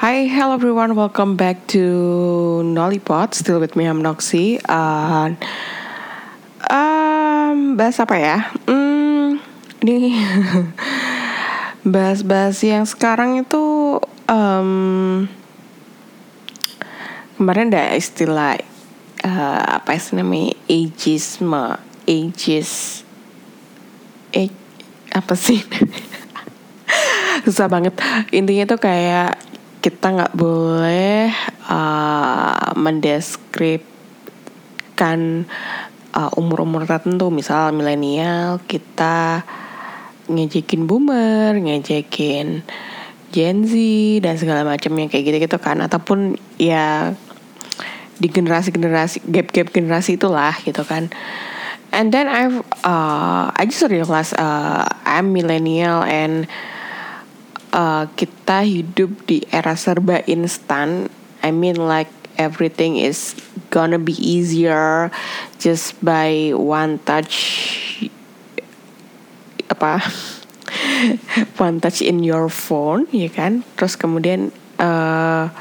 Hi, hello everyone. Welcome back to Nollipod. Still with me, I'm Noxy. Uh, um, bahas apa ya? Hmm, ini bahas-bahas yang sekarang itu um, kemarin ada istilah uh, apa sih namanya ageisme, ages, age, apa sih? susah banget intinya tuh kayak kita nggak boleh uh, mendeskripsikan uh, umur-umur tertentu. Misal milenial kita ngejekin boomer ngejekin Gen Z dan segala macamnya kayak gitu-gitu kan. Ataupun ya di generasi-generasi gap-gap generasi itulah gitu kan. And then I've uh, I just realized uh, I'm millennial and uh, kita hidup di era serba instan. I mean like everything is gonna be easier just by one touch apa one touch in your phone ya kan terus kemudian uh,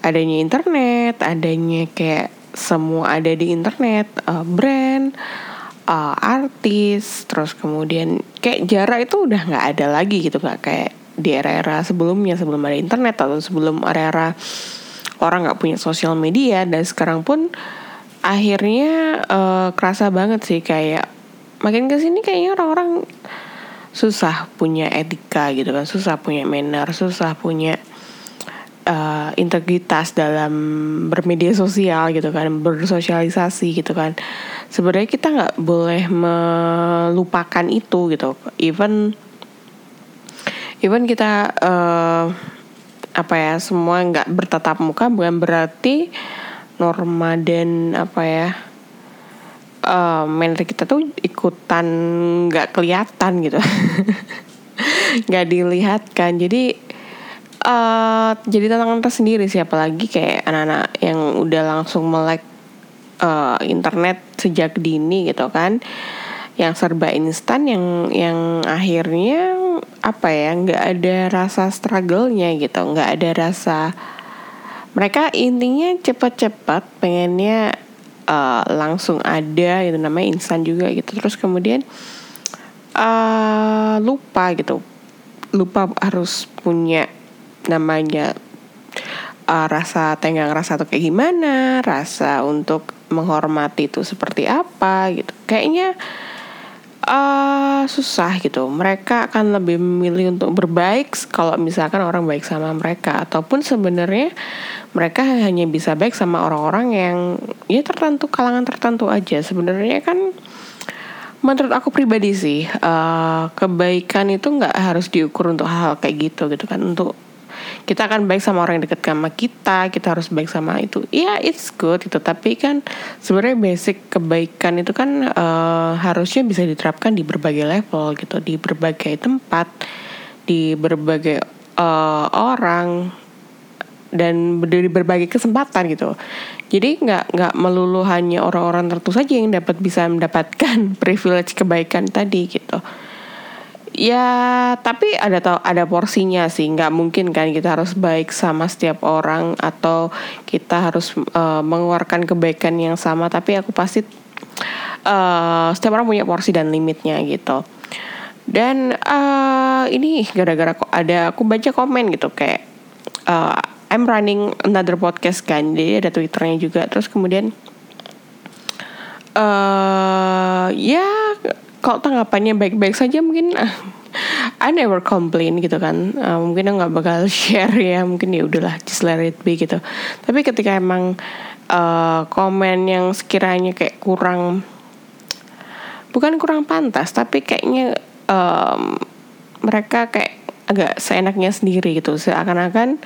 adanya internet adanya kayak semua ada di internet uh, brand uh, artis terus kemudian kayak jarak itu udah nggak ada lagi gitu nggak kayak di era-era sebelumnya sebelum ada internet atau sebelum era-era orang nggak punya sosial media dan sekarang pun akhirnya uh, kerasa banget sih kayak makin ke sini kayaknya orang-orang susah punya etika gitu kan susah punya manner susah punya uh, integritas dalam bermedia sosial gitu kan bersosialisasi gitu kan. Sebenarnya kita nggak boleh melupakan itu gitu. Even even kita uh, apa ya semua nggak bertatap muka bukan berarti norma dan apa ya uh, manner kita tuh ikutan nggak kelihatan gitu. Nggak dilihat kan jadi uh, jadi tantangan tersendiri sih apalagi kayak anak-anak yang udah langsung melek uh, internet sejak dini gitu kan. Yang serba instan yang yang akhirnya apa ya nggak ada rasa struggle-nya gitu. Nggak ada rasa mereka intinya cepat-cepat pengennya uh, langsung ada gitu namanya instan juga gitu. Terus kemudian uh, lupa gitu. Lupa harus punya namanya uh, rasa tenggang rasa atau kayak gimana rasa untuk menghormati itu seperti apa gitu. Kayaknya uh, susah gitu. Mereka akan lebih memilih untuk berbaik kalau misalkan orang baik sama mereka ataupun sebenarnya mereka hanya bisa baik sama orang-orang yang ya tertentu kalangan tertentu aja. Sebenarnya kan menurut aku pribadi sih uh, kebaikan itu nggak harus diukur untuk hal, hal kayak gitu gitu kan untuk kita akan baik sama orang yang dekat sama kita kita harus baik sama itu iya yeah, it's good gitu tapi kan sebenarnya basic kebaikan itu kan uh, harusnya bisa diterapkan di berbagai level gitu di berbagai tempat di berbagai uh, orang dan di berbagai kesempatan gitu. Jadi nggak nggak melulu hanya orang-orang tertentu saja yang dapat bisa mendapatkan privilege kebaikan tadi gitu. Ya, tapi ada tau ada porsinya sih. Nggak mungkin kan kita harus baik sama setiap orang atau kita harus uh, mengeluarkan kebaikan yang sama. Tapi aku pasti uh, setiap orang punya porsi dan limitnya gitu. Dan uh, ini gara-gara kok ada aku baca komen gitu kayak uh, I'm running another podcast kan, jadi ada twitternya juga. Terus kemudian uh, ya kalau tanggapannya baik-baik saja mungkin uh, I never complain gitu kan. Uh, mungkin nggak bakal share ya mungkin ya udahlah just let it be gitu. Tapi ketika emang uh, komen yang sekiranya kayak kurang bukan kurang pantas tapi kayaknya um, mereka kayak agak seenaknya sendiri gitu. Seakan-akan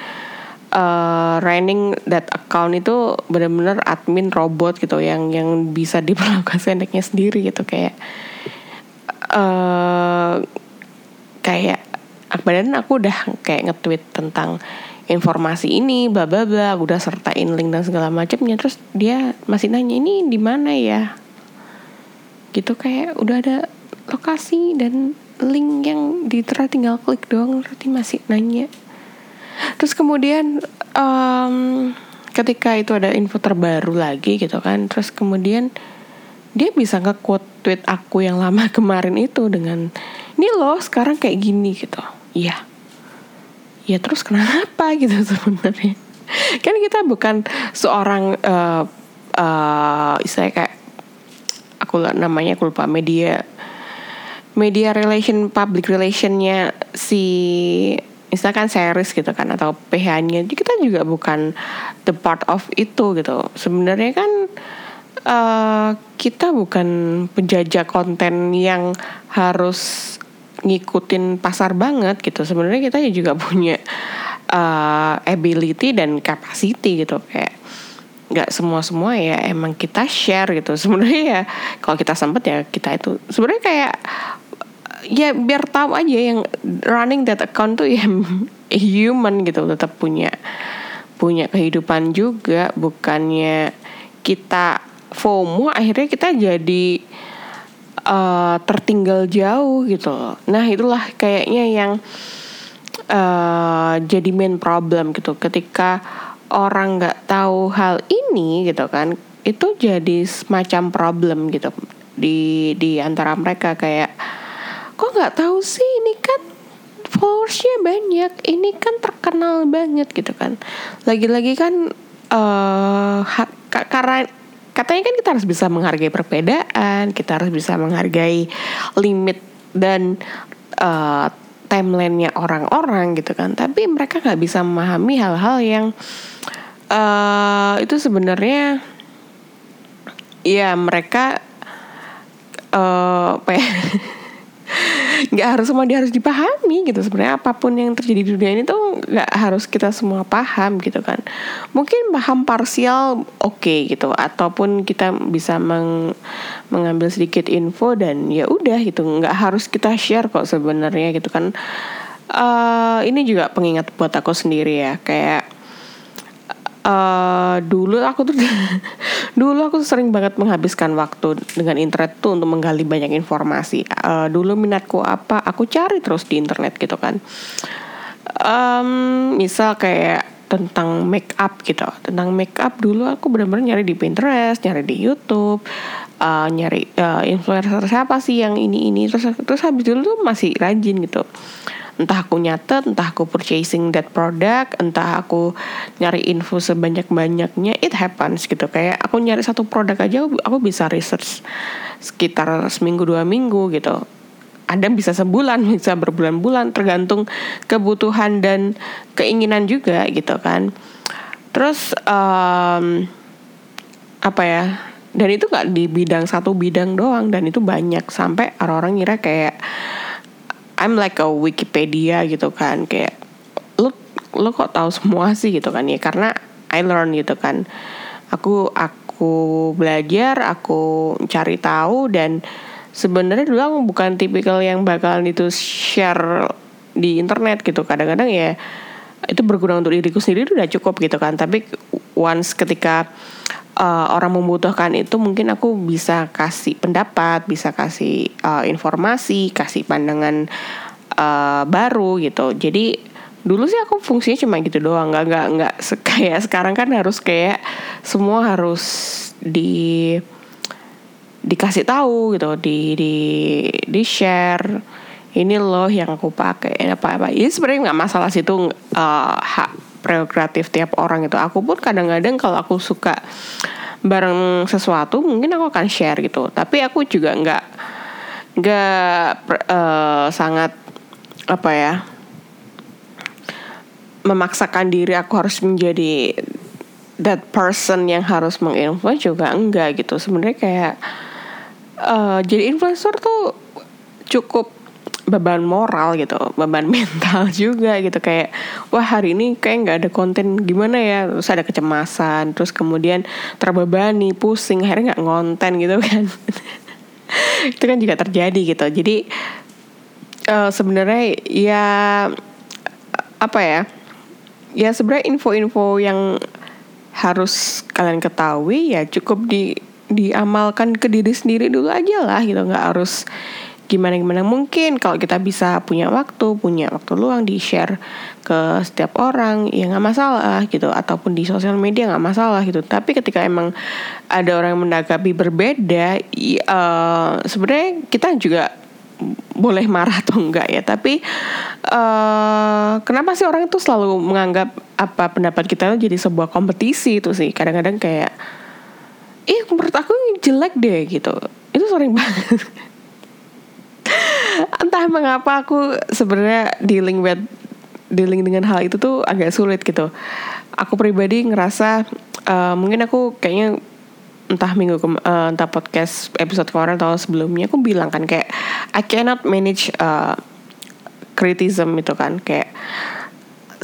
uh, running that account itu benar-benar admin robot gitu yang yang bisa diperlakukan seenaknya sendiri gitu kayak uh, kayak badan aku udah kayak nge-tweet tentang informasi ini bla bla bla udah sertain link dan segala macamnya. Terus dia masih nanya ini di mana ya? Gitu kayak udah ada lokasi dan link yang diterah tinggal klik doang berarti masih nanya. Terus kemudian um, ketika itu ada info terbaru lagi gitu kan terus kemudian dia bisa nge-quote tweet aku yang lama kemarin itu dengan ini loh sekarang kayak gini gitu. Iya. Ya terus kenapa? gitu sebenarnya. Kan kita bukan seorang uh, uh, istilahnya kayak aku namanya aku lupa media media relation public relationnya si misalkan series gitu kan atau PH-nya kita juga bukan the part of itu gitu. Sebenarnya kan uh, kita bukan penjajah konten yang harus ngikutin pasar banget gitu. Sebenarnya kita juga punya uh, ability dan capacity gitu. Kayak nggak semua semua ya emang kita share gitu. Sebenarnya ya kalau kita sempet ya kita itu. Sebenarnya kayak ya biar tahu aja yang running that account tuh ya human gitu. Tetap punya punya kehidupan juga. Bukannya kita FOMO akhirnya kita jadi uh, tertinggal jauh gitu. Nah itulah kayaknya yang uh, jadi main problem gitu. Ketika orang nggak tahu hal ini gitu kan itu jadi semacam problem gitu di di antara mereka. Kayak kok nggak tahu sih ini kan followersnya banyak ini kan terkenal banget gitu kan. Lagi-lagi kan uh, karena katanya kan kita harus bisa menghargai perbedaan kita harus bisa menghargai limit dan uh, timelinenya orang-orang gitu kan. Tapi mereka nggak bisa memahami hal-hal yang uh, itu sebenarnya ya mereka uh, nggak harus semua dia harus dipahami gitu. Sebenarnya apa pun yang terjadi di dunia ini tuh nggak harus kita semua paham gitu kan. Mungkin paham parsial oke okay, gitu. Ataupun kita bisa meng, mengambil sedikit info dan ya udah gitu. Nggak harus kita share kok sebenarnya gitu kan. Uh, ini juga pengingat buat aku sendiri ya. Kayak uh, dulu aku tuh dulu aku sering banget menghabiskan waktu dengan internet tuh untuk menggali banyak informasi. Uh, dulu minatku apa, aku cari terus di internet gitu kan. Um, misal kayak tentang make up gitu, tentang make up dulu aku benar-benar nyari di Pinterest, nyari di YouTube, uh, nyari uh, influencer siapa sih yang ini ini terus terus habis dulu tuh masih rajin gitu entah aku nyatet entah aku purchasing that product entah aku nyari info sebanyak banyaknya it happens gitu. Kayak aku nyari satu produk aja aku bisa research sekitar seminggu dua minggu gitu. Ada bisa sebulan bisa berbulan-bulan tergantung kebutuhan dan keinginan juga gitu kan. Terus um, apa ya dan itu gak di bidang satu bidang doang dan itu banyak. Sampai orang-orang ngira kayak I'm like a Wikipedia gitu kan kayak lo lo kok tahu semua sih? gitu kan ya karena I learn gitu kan. Aku aku belajar aku cari tahu dan sebenarnya dulu aku bukan tipikal yang bakalan itu share di internet gitu. Kadang-kadang ya itu berguna untuk diriku sendiri udah cukup gitu kan. Tapi once ketika uh, orang membutuhkan itu mungkin aku bisa kasih pendapat, bisa kasih uh, informasi, kasih pandangan uh, baru gitu. Jadi dulu sih aku fungsinya cuma gitu doang, nggak nggak nggak kayak sekarang kan harus kayak semua harus di dikasih tahu gitu, di di di share ini loh yang aku pakai apa apa. Ini sebenarnya nggak masalah sih itu uh, hak prerogatif tiap orang itu. Aku pun kadang-kadang kalau aku suka bareng sesuatu mungkin aku akan share gitu. Tapi aku juga nggak nggak uh, sangat apa ya memaksakan diri aku harus menjadi that person yang harus menginfluence juga enggak gitu. Sebenarnya kayak uh, jadi influencer tuh cukup beban moral gitu beban mental juga gitu. Kayak wah hari ini kayak nggak ada konten gimana ya? Terus ada kecemasan terus kemudian terbebani pusing akhirnya nggak ngonten gitu kan. Itu kan juga terjadi gitu. Jadi uh, sebenarnya ya apa ya ya sebenarnya info-info yang harus kalian ketahui ya cukup di diamalkan ke diri sendiri dulu aja lah gitu. Nggak harus gimana gimana mungkin. Kalau kita bisa punya waktu punya waktu luang di share ke setiap orang ya nggak masalah gitu. Ataupun di sosial media nggak masalah gitu. Tapi ketika emang ada orang yang menanggapi berbeda uh, sebenarnya kita juga boleh marah atau enggak ya. Tapi uh, kenapa sih orang itu selalu menganggap apa pendapat kita jadi sebuah kompetisi itu sih? Kadang-kadang kayak ih menurut aku jelek deh gitu. Itu sering banget entah mengapa aku sebenarnya dealing with dealing dengan hal itu tuh agak sulit gitu. Aku pribadi ngerasa uh, mungkin aku kayaknya entah minggu ke, uh, entah podcast episode kemarin atau sebelumnya aku bilang kan kayak I cannot manage uh, criticism itu kan kayak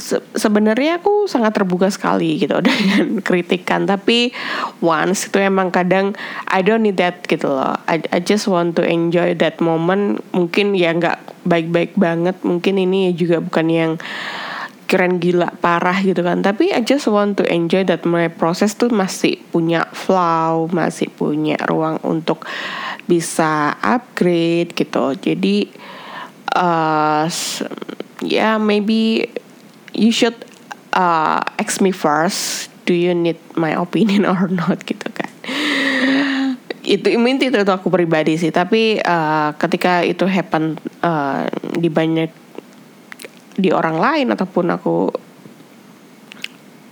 se sebenarnya aku sangat terbuka sekali gitu dengan kritikan. Tapi once itu emang kadang I don't need that gitu loh. I, I just want to enjoy that moment. Mungkin ya nggak baik-baik banget. Mungkin ini juga bukan yang keren gila parah gitu kan. Tapi I just want to enjoy that my proses tuh masih punya flow masih punya ruang untuk bisa upgrade gitu. Jadi uh, ya yeah, maybe you should uh, ask me first do you need my opinion or not gitu kan. Itu inti itu aku pribadi sih tapi uh, ketika itu happen uh, di banyak di orang lain ataupun aku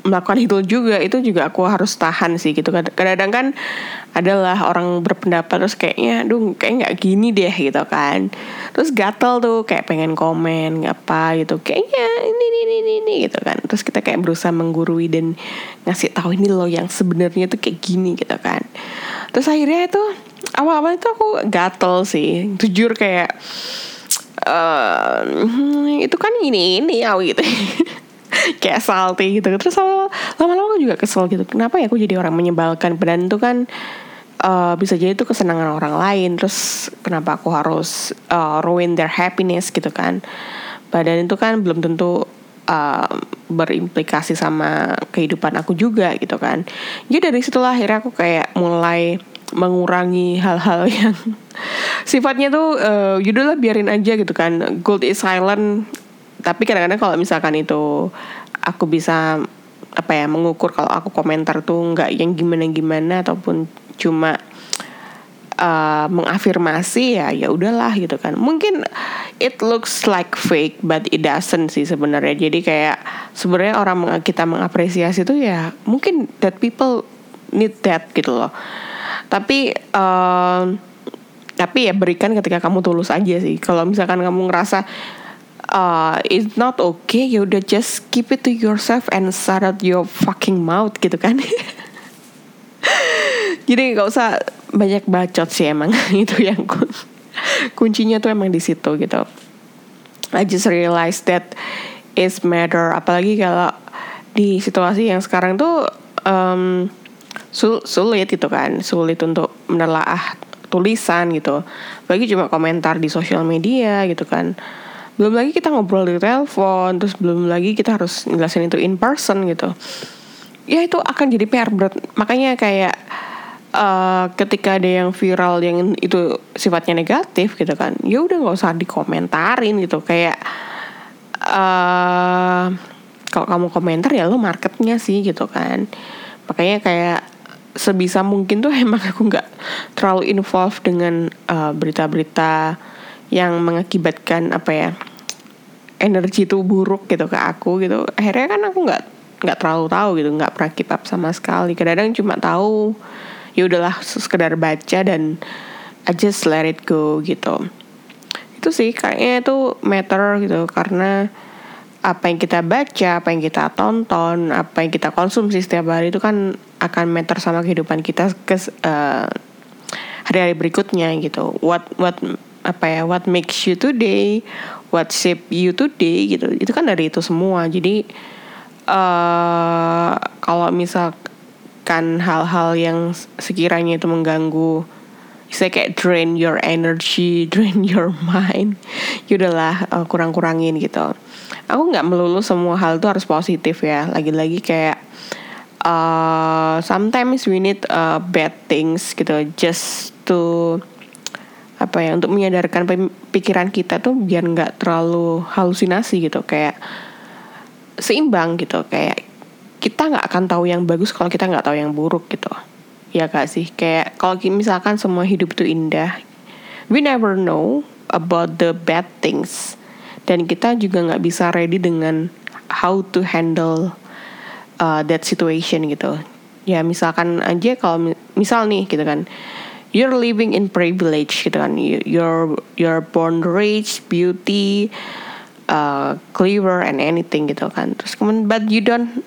melakukan itu juga itu juga aku harus tahan sih gitu. Kadang-kadang kan adalah orang berpendapat terus kayaknya duh kayak nggak gini deh gitu kan. Terus gatel tuh kayak pengen komen apa gitu. Kayaknya ini ini ini ini gitu kan. Terus kita kayak berusaha menggurui dan ngasih tahu ini loh yang sebenarnya tuh kayak gini gitu kan. Terus akhirnya itu awal-awal itu aku gatel sih. Jujur kayak uh, itu kan ini ini ya gitu kayak salty gitu. Terus lama-lama aku juga kesel gitu. Kenapa ya aku jadi orang menyebalkan? Badan itu kan uh, bisa jadi itu kesenangan orang lain. Terus kenapa aku harus uh, ruin their happiness gitu kan? Badan itu kan belum tentu uh, berimplikasi sama kehidupan aku juga gitu kan. Jadi dari situlah akhirnya aku kayak mulai mengurangi hal-hal yang sifatnya tuh uh, yaudah biarin aja gitu kan. Gold is silent tapi kadang-kadang kalau misalkan itu aku bisa apa ya mengukur kalau aku komentar tuh nggak yang gimana-gimana ataupun cuma uh, mengafirmasi ya ya udahlah gitu kan. Mungkin it looks like fake but it doesn't sih sebenarnya. Jadi kayak sebenarnya orang kita mengapresiasi itu ya mungkin that people need that gitu loh. Tapi uh, tapi ya berikan ketika kamu tulus aja sih. Kalau misalkan kamu ngerasa uh, it's not okay ya udah just keep it to yourself and shut out your fucking mouth gitu kan. Jadi nggak usah banyak bacot sih emang itu yang kun kuncinya tuh emang di situ gitu. I just realize that is matter apalagi kalau di situasi yang sekarang tuh um, sul sulit gitu kan sulit untuk menelaah tulisan gitu. Bagi cuma komentar di sosial media gitu kan belum lagi kita ngobrol di telepon terus belum lagi kita harus jelasin itu in person gitu. Ya itu akan jadi PR berat. Makanya kayak uh, ketika ada yang viral yang itu sifatnya negatif gitu kan ya udah nggak usah dikomentarin gitu. Kayak uh, kalau kamu komentar ya lo marketnya sih gitu kan. Makanya kayak sebisa mungkin tuh emang aku nggak terlalu involved dengan uh, berita-berita yang mengakibatkan apa ya energi itu buruk gitu ke aku gitu akhirnya kan aku nggak nggak terlalu tahu gitu nggak pernah keep up sama sekali kadang-kadang cuma tahu ya udahlah sekedar baca dan I just let it go gitu itu sih kayaknya itu matter gitu karena apa yang kita baca, apa yang kita tonton, apa yang kita konsumsi setiap hari itu kan akan matter sama kehidupan kita ke uh, hari-hari berikutnya gitu. What what apa ya? What makes you today? What shape you today gitu itu kan dari itu semua jadi uh, kalau misalkan hal-hal yang sekiranya itu mengganggu saya kayak drain your energy, drain your mind. Yaudahlah uh, kurang-kurangin gitu. Aku nggak melulu semua hal itu harus positif ya. Lagi-lagi kayak uh, sometimes we need uh, bad things gitu just to apa ya untuk menyadarkan pikiran kita tuh biar nggak terlalu halusinasi gitu kayak seimbang gitu kayak kita nggak akan tahu yang bagus kalau kita nggak tahu yang buruk gitu. Ya gak sih? Kayak kalau misalkan semua hidup itu indah we never know about the bad things. Dan kita juga nggak bisa ready dengan how to handle uh, that situation gitu. Ya misalkan aja kalau misal nih gitu kan you're living in privilege gitu kan. You're you're born rich beauty uh, clever and anything gitu kan. Terus kemudian but you don't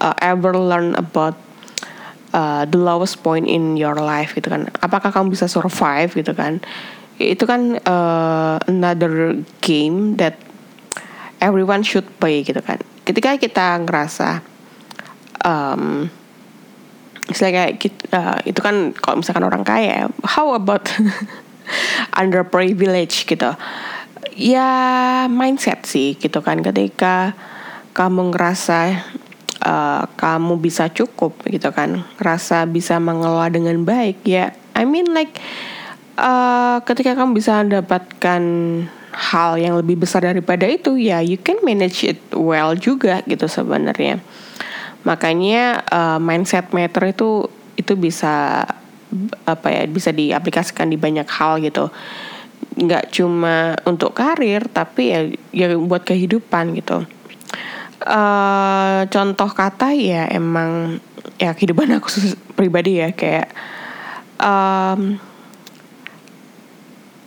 uh, ever learn about uh, the lowest point in your life gitu kan. Apakah kamu bisa survive gitu kan. Itu kan uh, another game that everyone should play gitu kan. Ketika kita ngerasa um, misalnya kayak gitu, uh, itu kan kalau misalkan orang kaya how about underprivileged gitu? Ya mindset sih gitu kan. Ketika kamu ngerasa uh, kamu bisa cukup gitu kan ngerasa bisa mengelola dengan baik ya I mean like uh, ketika kamu bisa mendapatkan hal yang lebih besar daripada itu ya you can manage it well juga gitu sebenarnya makanya uh, mindset matter itu itu bisa apa ya bisa diaplikasikan di banyak hal gitu. Nggak cuma untuk karir tapi ya ya buat kehidupan gitu. Uh, contoh kata ya emang ya kehidupan aku pribadi ya kayak um,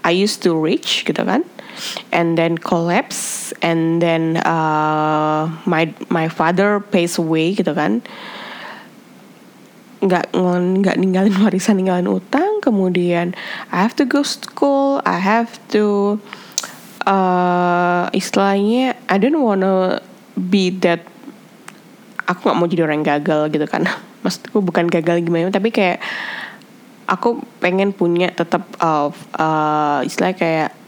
I used to reach gitu kan and then collapse and then uh, my my father pays away gitu kan. Nggak nggak ninggalin warisan ninggalin utang. Kemudian I have to go school. I have to uh, istilahnya I don't wanna be that aku nggak mau jadi orang gagal gitu kan. Maksudku bukan gagal gimana tapi kayak aku pengen punya tetap uh, uh, istilah kayak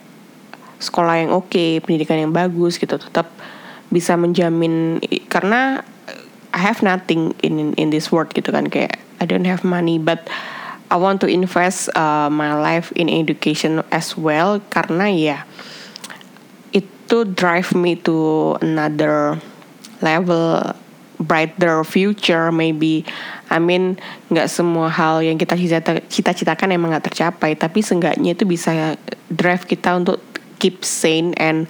sekolah yang oke, okay, pendidikan yang bagus gitu, tetap bisa menjamin karena I have nothing in in this world gitu kan kayak I don't have money but I want to invest uh, my life in education as well karena ya itu drive me to another level brighter future maybe. I mean nggak semua hal yang kita cita-citakan emang nggak tercapai tapi seenggaknya itu bisa drive kita untuk keep sane and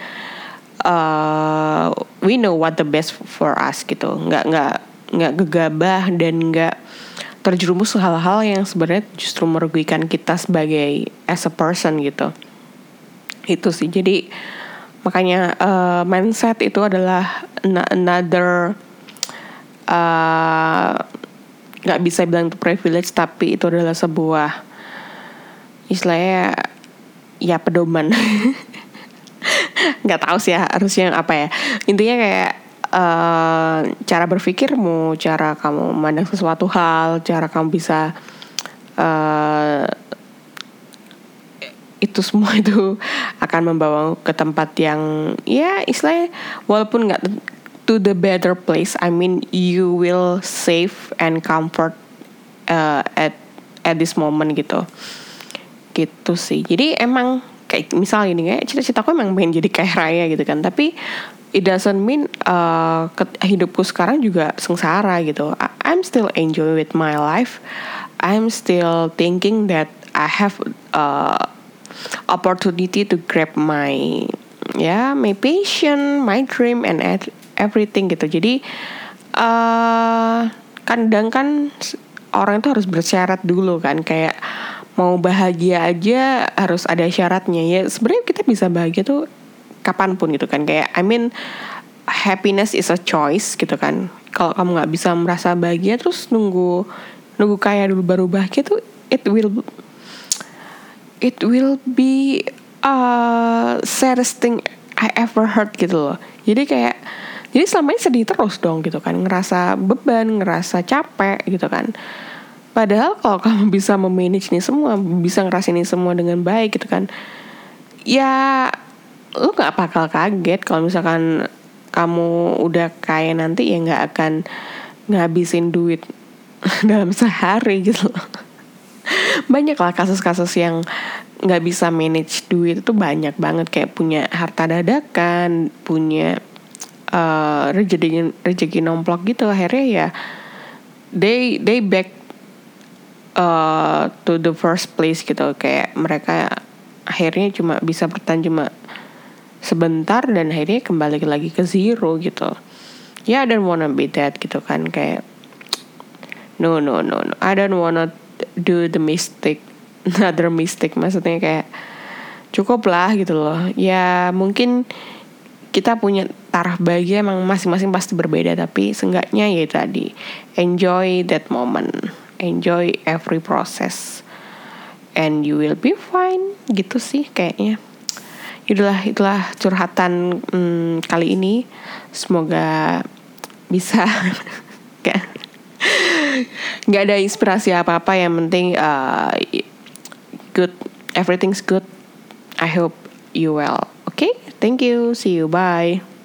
uh, we know what the best for us gitu. Nggak nggak nggak gegabah dan nggak terjerumus hal-hal yang sebenarnya justru merugikan kita sebagai as a person gitu. Itu sih. Jadi makanya uh, mindset itu adalah another uh, nggak uh, bisa bilang itu privilege tapi itu adalah sebuah istilahnya ya pedoman nggak tahu sih ya harusnya apa ya. Intinya kayak uh, cara berpikirmu cara kamu memandang sesuatu hal cara kamu bisa uh, itu semua itu akan membawa ke tempat yang ya istilahnya walaupun nggak to the better place I mean you will safe and comfort uh, at at this moment gitu. Gitu sih. Jadi emang kayak misal ini kayak cita-citaku emang pengen jadi kaya raya gitu kan. Tapi it doesn't mean uh, hidupku sekarang juga sengsara gitu. I'm still enjoy with my life. I'm still thinking that I have uh, opportunity to grab my ya yeah, my passion, my dream and everything gitu. Jadi uh, kadang kan orang itu harus bersyarat dulu kan. Kayak mau bahagia aja harus ada syaratnya ya. Sebenarnya kita bisa bahagia tuh kapan pun gitu kan kayak I mean happiness is a choice gitu kan. Kalau kamu nggak bisa merasa bahagia terus nunggu nunggu kaya dulu baru bahagia tuh it will it will be uh, saddest thing I ever heard gitu loh. Jadi kayak jadi selama ini sedih terus dong gitu kan, ngerasa beban, ngerasa capek gitu kan. Padahal kalau kamu bisa memanage ini semua, bisa ngerasain ini semua dengan baik gitu kan, ya lu nggak bakal kaget kalau misalkan kamu udah kaya nanti ya nggak akan ngabisin duit dalam sehari gitu. Loh banyak lah kasus-kasus yang nggak bisa manage duit itu banyak banget kayak punya harta dadakan punya uh, rezeki rezeki nomplok gitu. Akhirnya ya they they back uh, to the first place gitu. Kayak mereka akhirnya cuma bisa bertahan cuma sebentar dan akhirnya kembali lagi ke zero gitu. Ya yeah, I don't wanna be that gitu kan. Kayak no no no no. I don't wanna do the mistake another mistake. Maksudnya kayak cukup lah gitu loh. Ya mungkin kita punya taraf bahagia emang masing-masing pasti berbeda tapi seenggaknya ya tadi enjoy that moment enjoy every process. And you will be fine gitu sih kayaknya. Itulah itulah curhatan hmm, kali ini. Semoga bisa nggak. Ada inspirasi apa apa yang penting uh, good everything's good. I hope you well. Okay? Thank you. See you. Bye